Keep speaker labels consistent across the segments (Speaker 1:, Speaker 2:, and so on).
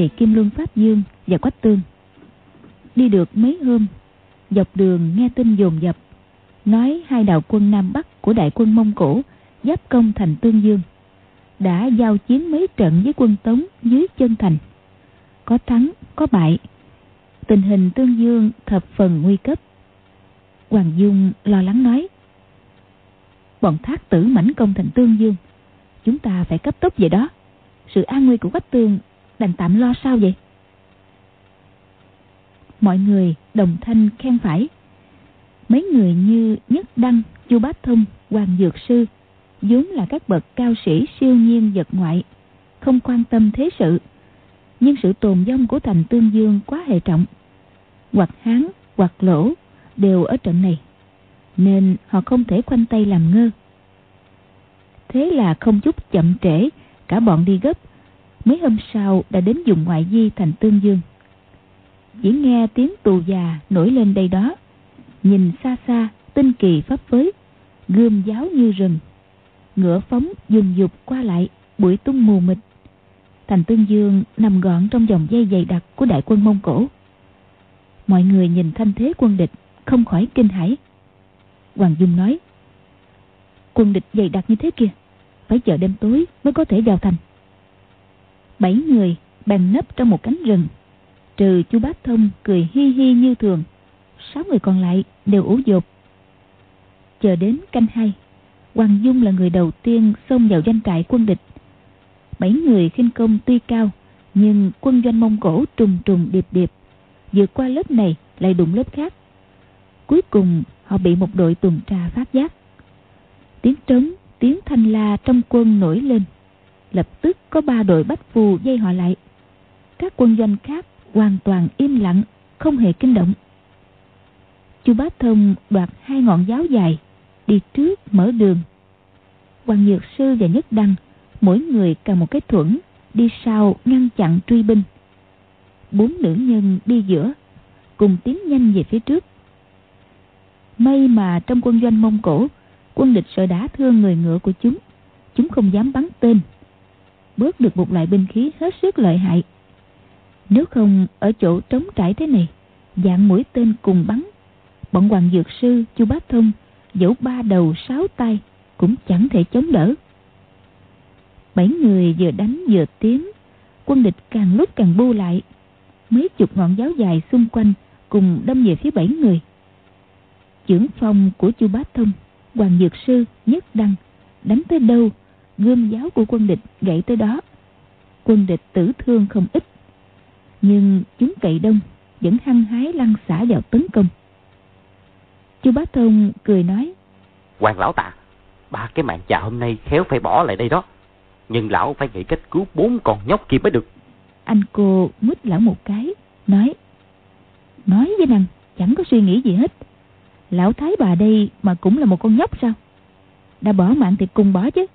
Speaker 1: về kim luân pháp dương và quách tương. Đi được mấy hôm, dọc đường nghe tin dồn dập, nói hai đạo quân nam bắc của đại quân mông cổ, giáp công thành tương dương, đã giao chiến mấy trận với quân tống dưới chân thành. Có thắng, có bại, tình hình tương dương thập phần nguy cấp. Hoàng dung lo lắng nói, bọn thác tử mảnh công thành tương dương, chúng ta phải cấp tốc về đó. Sự an nguy của quách tương đành tạm lo sao vậy? Mọi người đồng thanh khen phải. Mấy người như nhất đăng, chu bát thông, hoàng dược sư, vốn là các bậc cao sĩ siêu nhiên vật ngoại, không quan tâm thế sự. Nhưng sự tồn vong của thành tương dương quá hệ trọng. Hoặc hán, hoặc lỗ đều ở trận này, nên họ không thể khoanh tay làm ngơ. Thế là không chút chậm trễ, cả bọn đi gấp mấy hôm sau đã đến vùng ngoại di thành tương dương. Chỉ nghe tiếng tù già nổi lên đây đó. Nhìn xa xa, tinh kỳ pháp phới gươm giáo như rừng. Ngựa phóng dùng dục qua lại bụi tung mù mịt. Thành tương dương nằm gọn trong vòng dây dày đặc của đại quân mông cổ. Mọi người nhìn thanh thế quân địch, không khỏi kinh hãi. Hoàng dung nói, quân địch dày đặc như thế kia phải chờ đêm tối mới có thể vào thành bảy người bèn nấp trong một cánh rừng. Trừ chú bác thông cười hi hi như thường, sáu người còn lại đều ủ dột. Chờ đến canh hai, hoàng dung là người đầu tiên xông vào doanh trại quân địch. Bảy người khinh công tuy cao, nhưng quân doanh mông cổ trùng trùng điệp điệp, vượt qua lớp này lại đụng lớp khác. Cuối cùng họ bị một đội tuần tra phát giác. Tiếng trống, tiếng thanh la trong quân nổi lên lập tức có ba đội bách phù dây họ lại. Các quân doanh khác hoàn toàn im lặng, không hề kinh động. Chu bá thông đoạt hai ngọn giáo dài, đi trước mở đường. Hoàng nhược sư và nhất đăng, mỗi người cầm một cái thuẫn, đi sau ngăn chặn truy binh. Bốn nữ nhân đi giữa, cùng tiến nhanh về phía trước. May mà trong quân doanh mông cổ, quân địch sợ đá thương người ngựa của chúng chúng không dám bắn tên bớt được một loại binh khí hết sức lợi hại. Nếu không, ở chỗ trống trải thế này, dạng mũi tên cùng bắn, bọn hoàng dược sư, chu bá thông, dẫu ba đầu sáu tay cũng chẳng thể chống đỡ. Bảy người vừa đánh vừa tiến, quân địch càng lúc càng bu lại, mấy chục ngọn giáo dài xung quanh cùng đâm về phía bảy người. Chưởng phong của chu bá thông, hoàng dược sư nhất đăng, đánh tới đâu gươm giáo của quân địch gãy tới đó. Quân địch tử thương không ít nhưng chúng cậy đông vẫn hăng hái lăn xả vào tấn công. Chu bá thông cười nói
Speaker 2: hoàng lão tạ ba cái mạng già hôm nay khéo phải bỏ lại đây đó. Nhưng lão phải nghĩ cách cứu bốn con nhóc kia mới được.
Speaker 1: Anh cô mít lão một cái nói nói với nàng chẳng có suy nghĩ gì hết. Lão thái bà đây mà cũng là một con nhóc sao? Đã bỏ mạng thì cùng bỏ chứ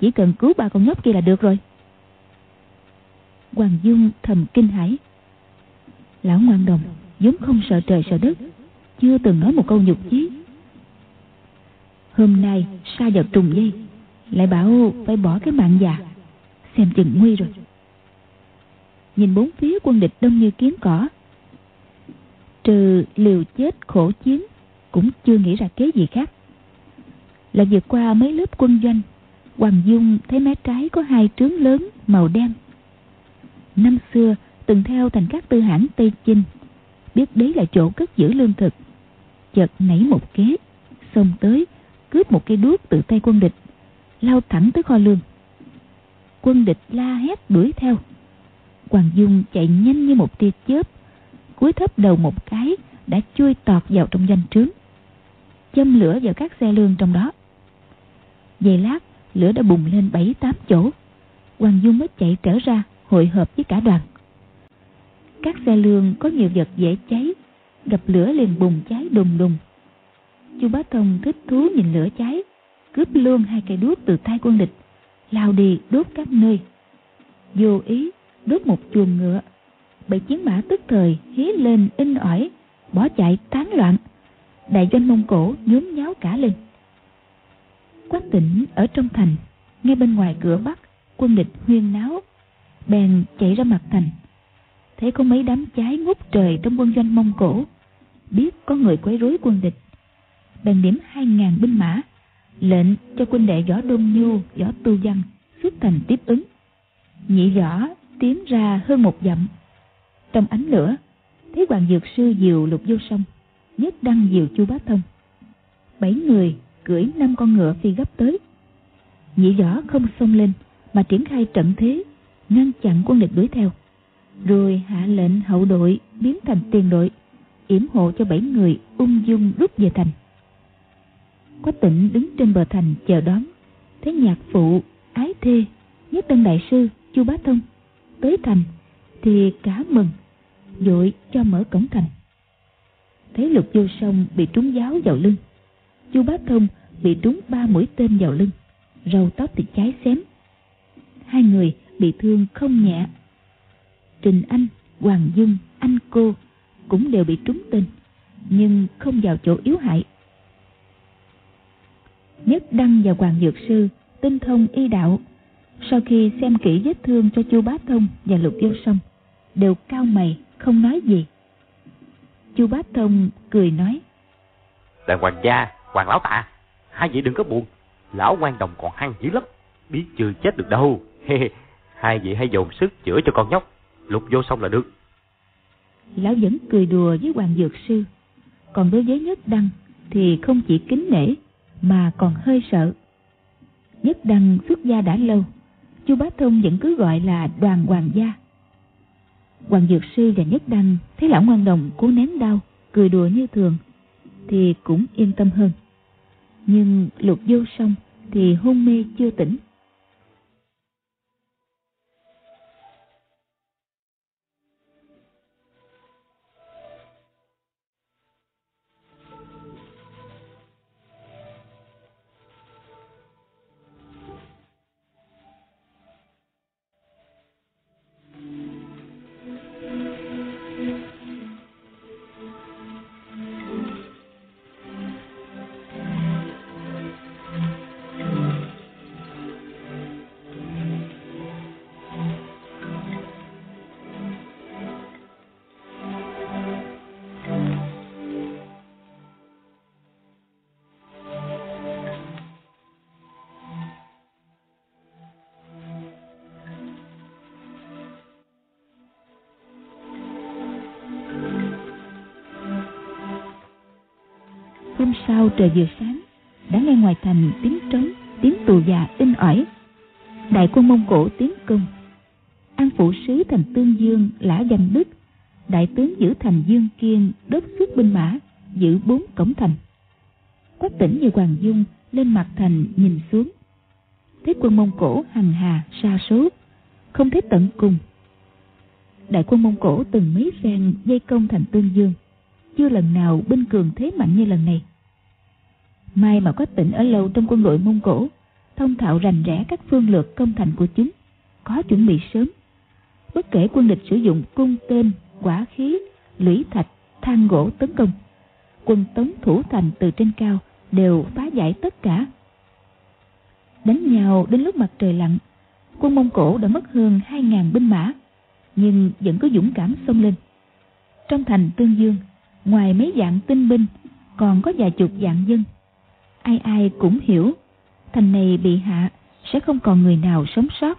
Speaker 1: chỉ cần cứu ba con nhóc kia là được rồi. Hoàng dung thầm kinh hãi. Lão ngoan đồng, vốn không sợ trời sợ đất, chưa từng nói một câu nhục chí. Hôm nay, sa vào trùng dây, lại bảo phải bỏ cái mạng già, xem chừng nguy rồi. Nhìn bốn phía quân địch đông như kiến cỏ, trừ liều chết khổ chiến, cũng chưa nghĩ ra kế gì khác. Là vượt qua mấy lớp quân doanh hoàng dung thấy mé trái có hai trướng lớn màu đen. Năm xưa, từng theo thành các tư hãng tây chinh, biết đấy là chỗ cất giữ lương thực. Chợt nảy một kế, xông tới, cướp một cây đuốc từ tay quân địch, lao thẳng tới kho lương. Quân địch la hét đuổi theo. Hoàng dung chạy nhanh như một tia chớp, cúi thấp đầu một cái, đã chui tọt vào trong doanh trướng, châm lửa vào các xe lương trong đó. Giây lát lửa đã bùng lên bảy, tám chỗ. Hoàng dung mới chạy trở ra, hội hợp với cả đoàn. Các xe lương có nhiều vật dễ cháy, gặp lửa liền bùng cháy đùng đùng. Chu bá thông thích thú nhìn lửa cháy, cướp luôn hai cây đuốc từ tay quân địch, lao đi đốt các nơi. Vô ý, đốt một chuồng ngựa. Bảy chiến mã tức thời hí lên in ỏi, bỏ chạy tán loạn. Đại doanh mông cổ nhốn nháo cả lên quách tỉnh ở trong thành, ngay bên ngoài cửa bắc, quân địch huyên náo, bèn chạy ra mặt thành. Thấy có mấy đám cháy ngút trời trong quân doanh mông cổ, biết có người quấy rối quân địch, bèn điểm hai ngàn binh mã, lệnh cho quân đệ võ đông nhu, võ tu văn xuất thành tiếp ứng. Nhị võ tiến ra hơn một dặm, trong ánh lửa, thấy hoàng dược sư diều lục vô sông nhất đăng diều chu bá thông. Bảy người cưỡi năm con ngựa phi gấp tới. Nhị võ không xông lên, mà triển khai trận thế, ngăn chặn quân địch đuổi theo. Rồi hạ lệnh hậu đội biến thành tiền đội, yểm hộ cho bảy người ung dung rút về thành. Quách tịnh đứng trên bờ thành chờ đón, thấy nhạc phụ, ái thê, nhất tân đại sư, chu bá thông tới thành thì cả mừng, vội cho mở cổng thành. Thấy lục vô sông bị trúng giáo vào lưng chu bá thông bị trúng ba mũi tên vào lưng, râu tóc thì cháy xém. Hai người bị thương không nhẹ. Trình anh, hoàng dung, anh cô cũng đều bị trúng tên, nhưng không vào chỗ yếu hại. Nhất đăng và hoàng dược sư tinh thông y đạo. Sau khi xem kỹ vết thương cho chu bá thông và lục vô sông đều cao mày, không nói gì. Chu bá thông cười nói
Speaker 2: đại hoàng gia hoàng lão tạ hai vị đừng có buồn. Lão quan đồng còn hăng dữ lắm, biết chưa chết được đâu. Hai vị hãy dồn sức chữa cho con nhóc. Lục vô xong là được.
Speaker 1: Lão vẫn cười đùa với hoàng dược sư. Còn đối với nhất đăng thì không chỉ kính nể, mà còn hơi sợ. Nhất đăng xuất gia đã lâu, chu bá thông vẫn cứ gọi là đoàn hoàng gia. Hoàng dược sư và nhất đăng thấy lão ngoan đồng cố nén đau, cười đùa như thường thì cũng yên tâm hơn. Nhưng lục vô song thì hôn mê chưa tỉnh. Hôm sau trời vừa sáng, đã nghe ngoài thành tiếng trống, tiếng tù già in ỏi. Đại quân mông cổ tiến công. An phụ sứ thành tương dương, lã danh đức, đại tướng giữ thành dương kiên, đốt xuất binh mã, giữ bốn cổng thành. Quách tỉnh như hoàng dung lên mặt thành nhìn xuống. Thấy quân mông cổ hằng hà, sa số, không thấy tận cùng. Đại quân mông cổ từng mấy phen dây công thành tương dương. Chưa lần nào binh cường thế mạnh như lần này may mà có tỉnh ở lâu trong quân đội mông cổ, thông thạo rành rẽ các phương lược công thành của chúng, có chuẩn bị sớm. Bất kể quân địch sử dụng cung, tên, quả khí, lũy thạch, than gỗ, tấn công, quân tống thủ thành từ trên cao đều phá giải tất cả. Đánh nhau đến lúc mặt trời lặn, quân mông cổ đã mất hơn hai ngàn binh mã, nhưng vẫn có dũng cảm xông lên. Trong thành tương dương, ngoài mấy dạng tinh binh, còn có vài chục dạng dân ai ai cũng hiểu, thành này bị hạ sẽ không còn người nào sống sót.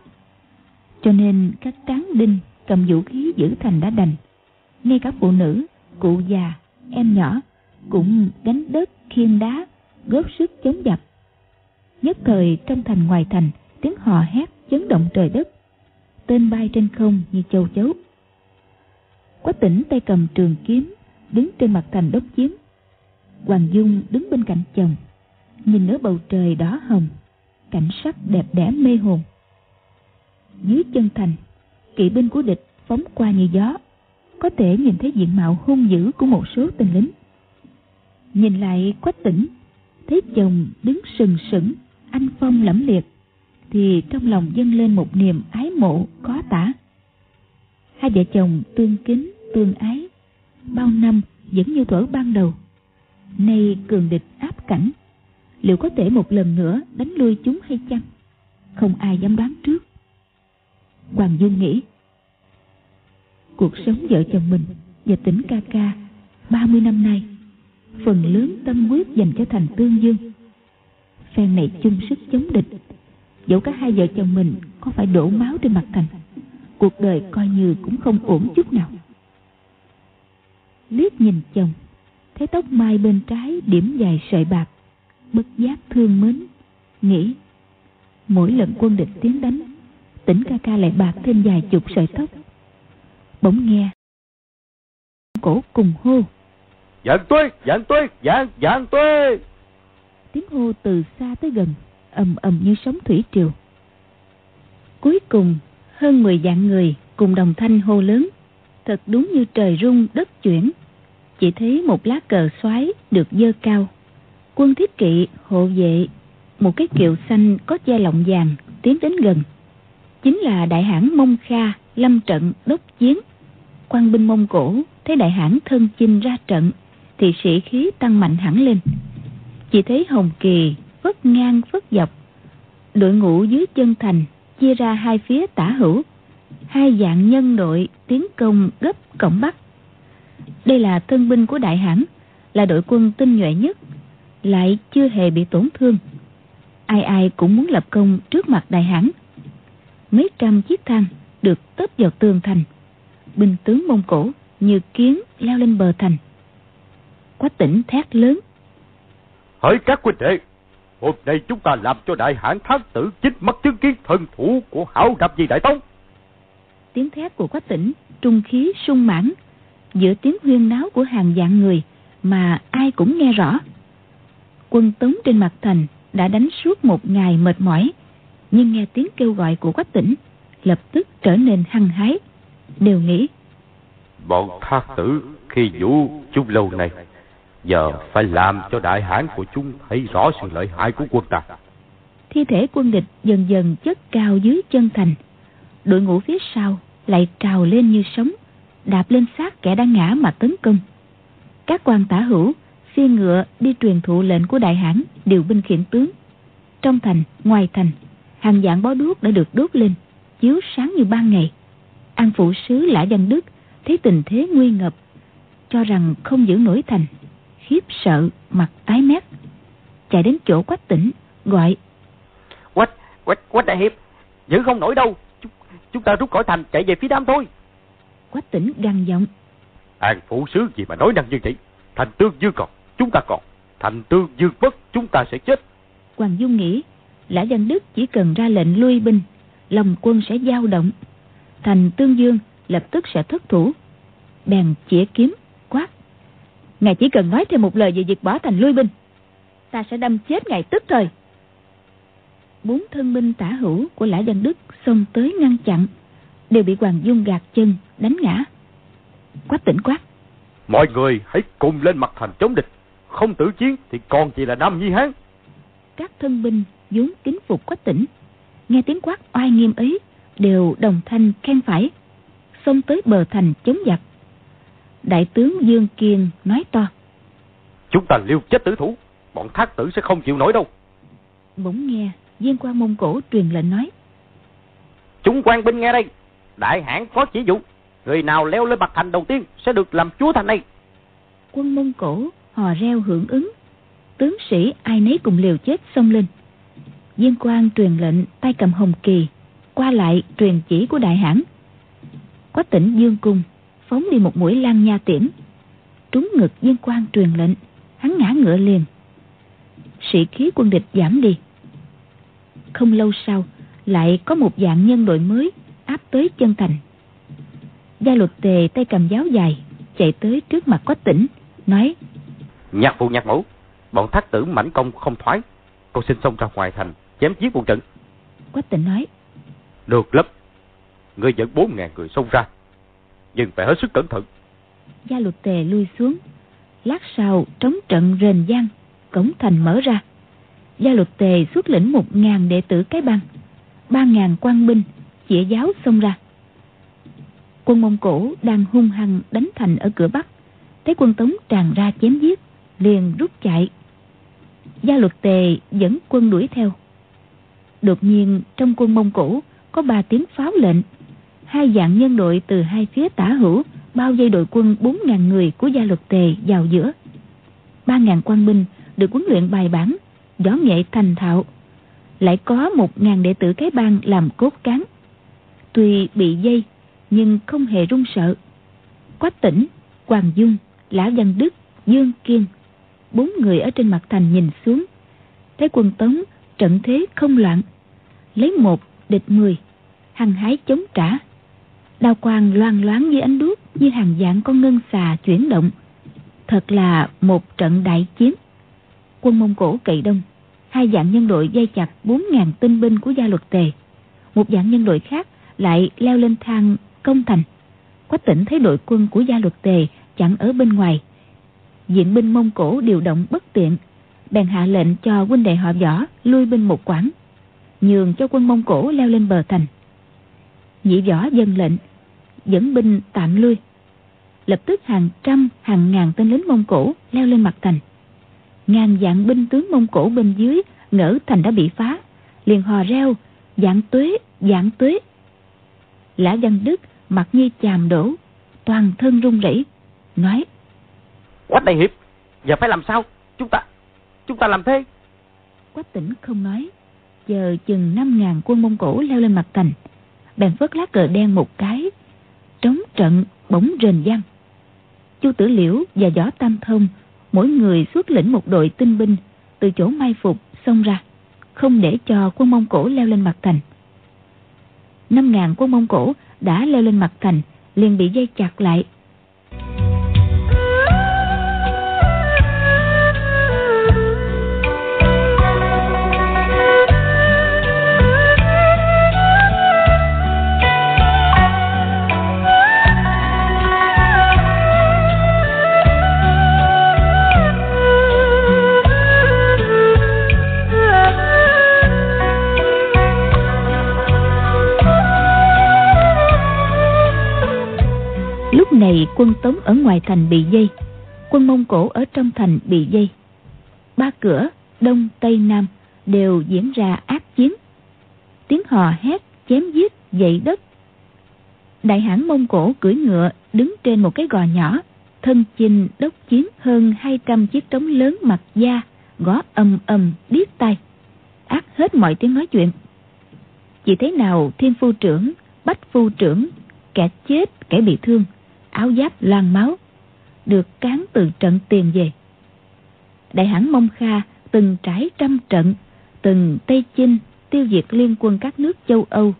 Speaker 1: Cho nên các tráng đinh cầm vũ khí giữ thành đã đành. Ngay cả phụ nữ, cụ già, em nhỏ cũng gánh đất khiêng đá, góp sức chống giặc nhất thời trong thành ngoài thành, tiếng hò hét chấn động trời đất, tên bay trên không như châu chấu. Quách tỉnh tay cầm trường kiếm, đứng trên mặt thành đốc chiếm. Hoàng dung đứng bên cạnh chồng nhìn nửa bầu trời đỏ hồng, cảnh sắc đẹp đẽ mê hồn. Dưới chân thành, kỵ binh của địch phóng qua như gió, có thể nhìn thấy diện mạo hung dữ của một số tên lính. Nhìn lại quách tỉnh, thấy chồng đứng sừng sững, anh phong lẫm liệt, thì trong lòng dâng lên một niềm ái mộ khó tả. Hai vợ chồng tương kính, tương ái, bao năm vẫn như thuở ban đầu. Nay cường địch áp cảnh liệu có thể một lần nữa đánh lui chúng hay chăng? Không ai dám đoán trước. Hoàng Dương nghĩ, Cuộc sống vợ chồng mình Và tỉnh ca ca 30 năm nay, Phần lớn tâm quyết dành cho thành tương dương. Phen này chung sức chống địch. Dẫu cả hai vợ chồng mình Có phải đổ máu trên mặt thành, Cuộc đời coi như cũng không ổn chút nào. Liếc nhìn chồng, Thấy tóc mai bên trái điểm dài sợi bạc Bất giác thương mến Nghĩ Mỗi lần quân địch tiến đánh Tỉnh ca ca lại bạc thêm vài chục sợi tóc. Bỗng nghe Cổ cùng hô
Speaker 3: Dạng tuế, dạng tuế, dạng, dạng tuế
Speaker 1: Tiếng hô từ xa tới gần ầm ầm như sóng thủy triều. Cuối cùng hơn 10 dạng người cùng đồng thanh hô lớn Thật đúng như trời rung đất chuyển. Chỉ thấy một lá cờ xoáy được dơ cao Quân thiết kỵ, hộ vệ Một cái kiệu xanh có che lọng vàng, tiến đến gần. Chính là đại hãn Mông Kha, lâm trận, đốc chiến. Quan binh Mông Cổ, thấy đại hãn thân chinh ra trận, thì sĩ khí tăng mạnh hẳn lên. Chỉ thấy hồng kỳ vất ngang vất dọc. Đội ngũ dưới chân thành chia ra hai phía tả hữu. Hai dạng nhân đội tiến công gấp cổng bắc. Đây là thân binh của đại hãn, là đội quân tinh nhuệ nhất lại chưa hề bị tổn thương. Ai ai cũng muốn lập công trước mặt đại hãn. Mấy trăm chiếc thang được tấp vào tường thành. Binh tướng mông cổ như kiến leo lên bờ thành. Quách tỉnh thét lớn.
Speaker 3: Hỡi các huynh đệ hôm nay chúng ta làm cho đại hãn thám tử chính mắt chứng kiến thần thủ của hảo đạp gì đại tông?
Speaker 1: Tiếng thét của quách tỉnh trung khí sung mãn giữa tiếng huyên náo của hàng vạn người mà ai cũng nghe rõ quân tống trên mặt thành đã đánh suốt một ngày mệt mỏi. Nhưng nghe tiếng kêu gọi của quách tỉnh lập tức trở nên hăng hái đều nghĩ
Speaker 3: bọn thác tử khi vũ chung lâu này giờ phải làm cho đại hãn của chúng thấy rõ sự lợi hại của quân ta.
Speaker 1: Thi thể quân địch dần dần chất cao dưới chân thành. Đội ngũ phía sau lại trào lên như sóng đạp lên xác kẻ đang ngã mà tấn công. Các quan tả hữu phi ngựa đi truyền thụ lệnh của đại hãn điều binh khiển tướng. Trong thành ngoài thành hàng dạng bó đuốc đã được đốt lên chiếu sáng như ban ngày. An phụ sứ lã văn đức thấy tình thế nguy ngập cho rằng không giữ nổi thành khiếp sợ mặt tái mét. Chạy đến chỗ quách tỉnh gọi
Speaker 3: quách quách quách đại hiệp giữ không nổi đâu. Chúng, chúng ta rút khỏi thành chạy về phía nam thôi.
Speaker 1: Quách tỉnh gằn giọng
Speaker 3: an phụ sứ gì mà nói năng như vậy? Thành tương dương còn chúng ta còn. Thành tương dương mất chúng ta sẽ chết.
Speaker 1: Hoàng dung nghĩ lã văn đức chỉ cần ra lệnh lui binh lòng quân sẽ dao động. Thành tương dương lập tức sẽ thất thủ. Bèn chĩa kiếm quát ngài chỉ cần nói thêm một lời về việc bỏ thành lui binh ta sẽ đâm chết ngài tức thời. Bốn thân binh tả hữu của lã văn đức xông tới ngăn chặn đều bị hoàng dung gạt chân đánh ngã. Quát tỉnh quát
Speaker 3: mọi người hãy cùng lên mặt thành chống địch không tử chiến thì còn chỉ là nam nhi hán?
Speaker 1: Các thân binh vốn kính phục quách tỉnh. Nghe tiếng quát oai nghiêm ấy đều đồng thanh khen phải. Xông tới bờ thành chống giặc. Đại tướng dương kiên nói to.
Speaker 3: Chúng ta liêu chết tử thủ bọn thác tử sẽ không chịu nổi đâu.
Speaker 1: Bỗng nghe viên quan mông cổ truyền lệnh nói.
Speaker 3: Chúng quan binh nghe đây đại hãn có chỉ dụ người nào leo lên mặt thành đầu tiên sẽ được làm chúa thành này
Speaker 1: quân mông cổ hò reo hưởng ứng. Tướng sĩ ai nấy cùng liều chết xông lên. Viên quan truyền lệnh tay cầm hồng kỳ, qua lại truyền chỉ của đại hãn quách tỉnh dương cung phóng đi một mũi lan nha tiễn. Trúng ngực viên quan truyền lệnh, hắn ngã ngựa liền. Sĩ khí quân địch giảm đi. Không lâu sau, lại có một dạng nhân đội mới áp tới chân thành. Gia luật tề tay cầm giáo dài chạy tới trước mặt quách tỉnh, nói
Speaker 3: nhạc phụ nhạc mẫu bọn thác tử mảnh công không thoái. Con xin xông ra ngoài thành chém giết một trận.
Speaker 1: Quách tỉnh nói
Speaker 3: được lắm. Ngươi dẫn bốn ngàn người xông ra. Nhưng phải hết sức cẩn thận.
Speaker 1: Gia luật tề lui xuống. Lát sau trống trận rền vang cổng thành mở ra. Gia luật tề xuất lĩnh một ngàn đệ tử cái băng ba ngàn quan binh chĩa giáo xông ra. Quân mông cổ đang hung hăng đánh thành ở cửa bắc. Thấy quân tống tràn ra chém giết liền rút chạy. Gia luật tề dẫn quân đuổi theo. Đột nhiên, trong quân mông cổ, có ba tiếng pháo lệnh. Hai dạng nhân đội từ hai phía tả hữu, bao vây đội quân bốn ngàn người của gia luật tề vào giữa. Ba ngàn quan binh được huấn luyện bài bản, võ nghệ thành thạo. Lại có một ngàn đệ tử cái bang làm cốt cán. Tuy bị dây, nhưng không hề run sợ. Quách tỉnh, hoàng dung, lã văn đức, dương kiên bốn người ở trên mặt thành nhìn xuống. Thấy quân tống trận thế không loạn, lấy một địch mười, hăng hái chống trả. Đao quang loan loáng dưới ánh đuốc, như hàng dạng con ngân xà chuyển động. Thật là một trận đại chiến. Quân mông cổ cậy đông, hai dạng nhân đội dây chặt bốn ngàn tinh binh của gia luật tề. Một dạng nhân đội khác lại leo lên thang công thành. Quách tỉnh thấy đội quân của gia luật tề chẳng ở bên ngoài diện binh mông cổ điều động bất tiện, bèn hạ lệnh cho huynh đệ họ võ lui binh một quãng, nhường cho quân mông cổ leo lên bờ thành. Nhị võ dân lệnh, dẫn binh tạm lui. Lập tức hàng trăm, hàng ngàn tên lính mông cổ leo lên mặt thành. Ngàn dạng binh tướng mông cổ bên dưới ngỡ thành đã bị phá, liền hò reo, dạng tuế dạng tuế! Lã văn đức mặt như chàm đổ, toàn thân run rẩy, nói
Speaker 2: quách đại hiệp, giờ phải làm sao? Chúng ta chúng ta làm thế.
Speaker 1: Quách tỉnh không nói. Chờ chừng năm ngàn quân mông cổ leo lên mặt thành bèn vớt lá cờ đen một cái. Trống trận, bỗng rền vang. Chu tử liễu và võ tam thông, mỗi người xuất lĩnh một đội tinh binh, từ chỗ mai phục xông ra, không để cho quân mông cổ leo lên mặt thành năm ngàn quân mông cổ đã leo lên mặt thành liền bị dây chặt lại. Này quân Tống ở ngoài thành bị dây, quân Mông Cổ ở trong thành bị dây. Ba cửa, Đông, Tây, Nam đều diễn ra ác chiến. Tiếng hò hét, chém giết, dậy đất. Đại hãn Mông Cổ cưỡi ngựa đứng trên một cái gò nhỏ, thân chinh đốc chiến hơn 200 chiếc trống lớn mặt da, gõ ầm ầm điếc tai. Ác hết mọi tiếng nói chuyện. Chỉ thế nào thiên phu trưởng, bách phu trưởng, kẻ chết, kẻ bị thương áo giáp loang máu được cán từ trận tiền về. Đại hãn mông kha từng trải trăm trận từng tây chinh tiêu diệt liên quân các nước châu âu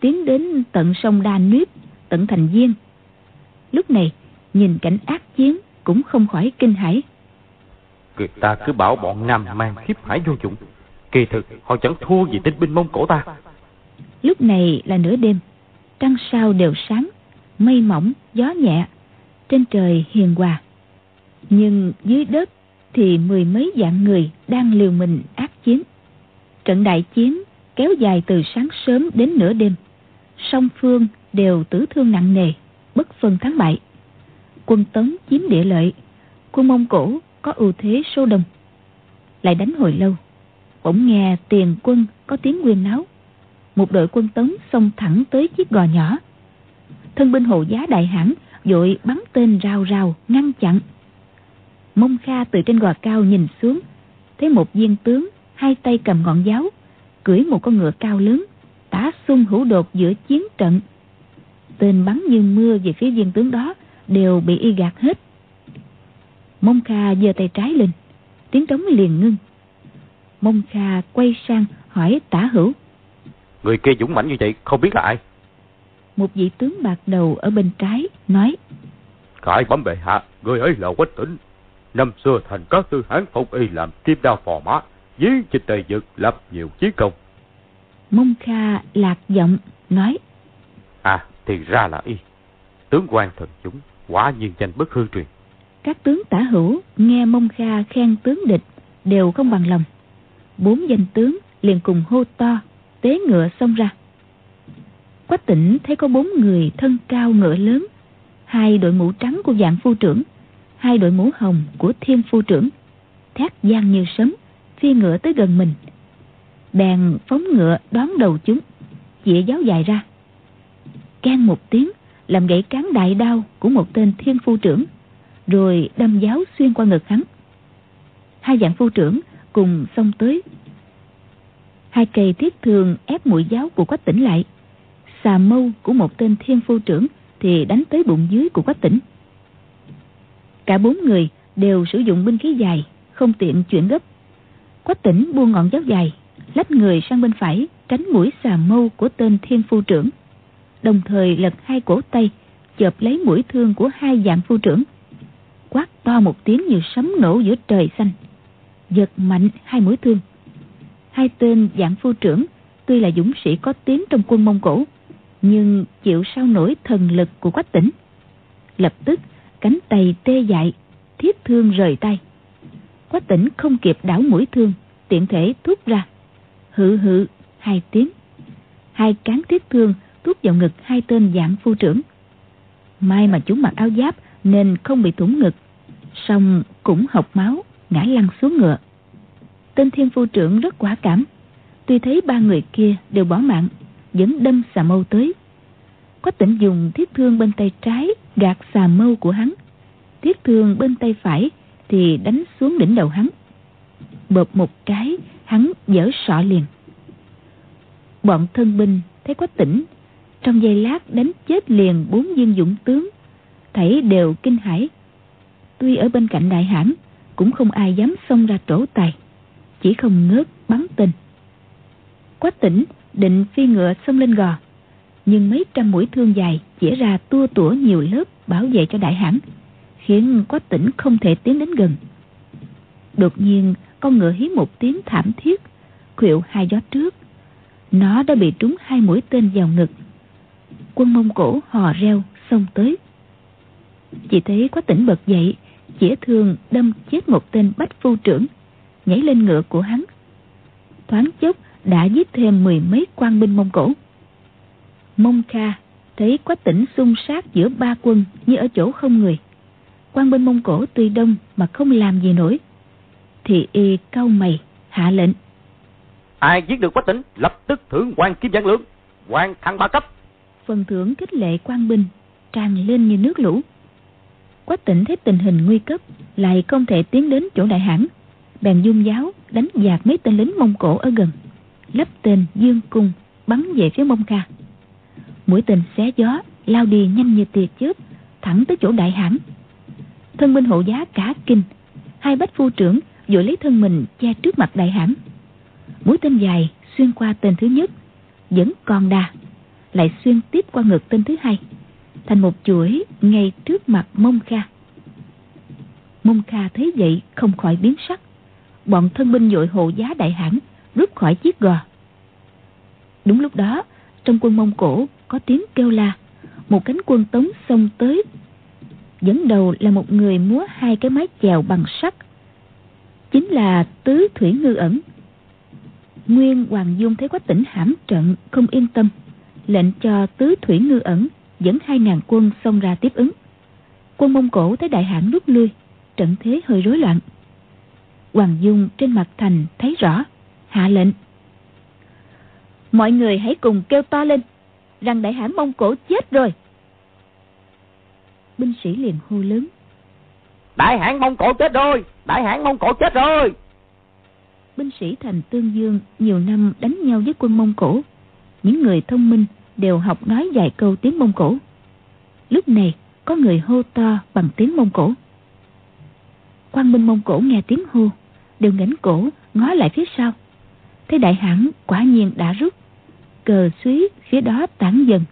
Speaker 1: tiến đến tận sông đa nuyếp tận thành viên. Lúc này nhìn cảnh ác chiến cũng không khỏi kinh hãi.
Speaker 2: Người ta cứ bảo bọn nam mang khiếp hải vô dụng kỳ thực họ chẳng thua gì tinh binh mông cổ ta.
Speaker 1: Lúc này là nửa đêm trăng sao đều sáng mây mỏng, gió nhẹ, trên trời hiền hòa. Nhưng dưới đất thì mười mấy dạng người đang liều mình ác chiến. Trận đại chiến kéo dài từ sáng sớm đến nửa đêm. Song phương đều tử thương nặng nề, bất phân thắng bại. Quân Tống chiếm địa lợi, quân Mông Cổ có ưu thế số đông. Lại đánh hồi lâu, bỗng nghe tiền quân có tiếng quyên náo. Một đội quân Tống xông thẳng tới chiếc gò nhỏ, thân binh hộ giá đại hãn vội bắn tên rào rào, ngăn chặn. Mông kha từ trên gò cao nhìn xuống, thấy một viên tướng, hai tay cầm ngọn giáo, cưỡi một con ngựa cao lớn, tả xung hữu đột giữa chiến trận. Tên bắn như mưa về phía viên tướng đó, đều bị y gạt hết. Mông kha giơ tay trái lên, tiếng trống liền ngưng. Mông kha quay sang hỏi tả hữu,
Speaker 2: người kia dũng mãnh như vậy, không biết là ai?
Speaker 1: Một vị tướng bạc đầu ở bên trái nói
Speaker 3: khải bấm bệ hạ người ấy là quách tỉnh. Năm xưa thành các tư hán phong y làm kim đao phò mã dí trên tây dực lập nhiều chiến công.
Speaker 1: Mông kha lạc giọng nói
Speaker 2: à thì ra là y. Tướng quan thần chúng quả nhiên danh bất hư truyền.
Speaker 1: Các tướng tả hữu nghe mông kha khen tướng địch đều không bằng lòng. Bốn danh tướng liền cùng hô to tế ngựa xông ra Quách tỉnh thấy có bốn người thân cao ngựa lớn, hai đội mũ trắng của dạng phu trưởng, hai đội mũ hồng của thiên phu trưởng, thét gian như sấm, phi ngựa tới gần mình. Bèn phóng ngựa đón đầu chúng, chĩa giáo dài ra. can một tiếng làm gãy cán đại đao của một tên thiên phu trưởng rồi đâm giáo xuyên qua ngực hắn. Hai dạng phu trưởng cùng xông tới. Hai cây thiết thường ép mũi giáo của quách tỉnh lại xà mâu của một tên thiên phu trưởng thì đánh tới bụng dưới của quách tỉnh. Cả bốn người đều sử dụng binh khí dài, không tiện chuyển gấp. Quách tỉnh buông ngọn giáo dài, lách người sang bên phải tránh mũi xà mâu của tên thiên phu trưởng. Đồng thời lật hai cổ tay chộp lấy mũi thương của hai dạng phu trưởng. Quát to một tiếng như sấm nổ giữa trời xanh, giật mạnh hai mũi thương. Hai tên dạng phu trưởng tuy là dũng sĩ có tiếng trong quân mông cổ nhưng chịu sao nổi thần lực của quách tỉnh. Lập tức, cánh tay tê dại, thiết thương rời tay. Quách tỉnh không kịp đảo mũi thương, tiện thể thúc ra. Hự hự hai tiếng. Hai cán thiết thương thúc vào ngực hai tên giảm phu trưởng. May mà chúng mặc áo giáp nên không bị thủng ngực, song cũng học máu, ngã lăn xuống ngựa. Tên thiên phu trưởng rất quả cảm. Tuy thấy ba người kia đều bỏ mạng vẫn đâm xà mâu tới. Quách tỉnh dùng thiết thương bên tay trái gạt xà mâu của hắn. Thiết thương bên tay phải thì đánh xuống đỉnh đầu hắn. Bợp một cái, hắn dở sọ liền. Bọn thân binh thấy quách tỉnh, trong giây lát đánh chết liền bốn viên dũng tướng. Thảy đều kinh hãi. Tuy ở bên cạnh đại hãn, cũng không ai dám xông ra trổ tài, chỉ không ngớt bắn tên. Quách tỉnh định phi ngựa xông lên gò. Nhưng mấy trăm mũi thương dài chĩa ra tua tủa nhiều lớp bảo vệ cho đại hãn, khiến quách tỉnh không thể tiến đến gần. Đột nhiên, con ngựa hí một tiếng thảm thiết, khuỵu hai gió trước. Nó đã bị trúng hai mũi tên vào ngực. Quân mông cổ hò reo xông tới. Chỉ thấy quách tỉnh bật dậy, chĩa thương đâm chết một tên bách phu trưởng, nhảy lên ngựa của hắn. Thoáng chốc đã giết thêm mười mấy quan binh mông cổ. Mông kha thấy quách tỉnh xung sát giữa ba quân như ở chỗ không người. Quan binh mông cổ tuy đông mà không làm gì nổi thì y cau mày hạ lệnh.
Speaker 2: Ai giết được quách tỉnh lập tức thưởng quan kim giang lượng quan thăng ba cấp.
Speaker 1: Phần thưởng khích lệ quan binh tràn lên như nước lũ. Quách tỉnh thấy tình hình nguy cấp lại không thể tiến đến chỗ đại hãn. Bèn dung giáo đánh dạt mấy tên lính mông cổ ở gần lấp tên dương cung, bắn về phía mông kha mũi tên xé gió, lao đi nhanh như tia chớp, thẳng tới chỗ đại hãn. Thân binh hộ giá cả kinh, hai bách phu trưởng vội lấy thân mình che trước mặt đại hãn. Mũi tên dài xuyên qua tên thứ nhất, vẫn còn đà, lại xuyên tiếp qua ngực tên thứ hai, thành một chuỗi ngay trước mặt mông kha. Mông kha thấy vậy không khỏi biến sắc. Bọn thân binh dội hộ giá đại hãn rút khỏi chiếc gò. Đúng lúc đó, trong quân mông cổ có tiếng kêu la. Một cánh quân tống xông tới. Dẫn đầu là một người múa hai cái mái chèo bằng sắt. Chính là tứ thủy ngư ẩn. Nguyên hoàng dung thấy quách tỉnh hãm trận, không yên tâm. Lệnh cho tứ thủy ngư ẩn dẫn hai ngàn quân xông ra tiếp ứng. Quân mông cổ thấy đại hãn rút lui, trận thế hơi rối loạn. Hoàng dung trên mặt thành thấy rõ hạ lệnh. Mọi người hãy cùng kêu to lên rằng đại hãn mông cổ chết rồi. Binh sĩ liền hô lớn.
Speaker 2: Đại hãn mông cổ chết rồi! Đại hãn mông cổ chết rồi!
Speaker 1: Binh sĩ thành tương dương nhiều năm đánh nhau với quân mông cổ. Những người thông minh đều học nói vài câu tiếng mông cổ. Lúc này có người hô to bằng tiếng mông cổ. Quan binh mông cổ nghe tiếng hô đều ngẩng cổ ngó lại phía sau thấy đại hãn quả nhiên đã rút. Cờ suý phía đó tản dần.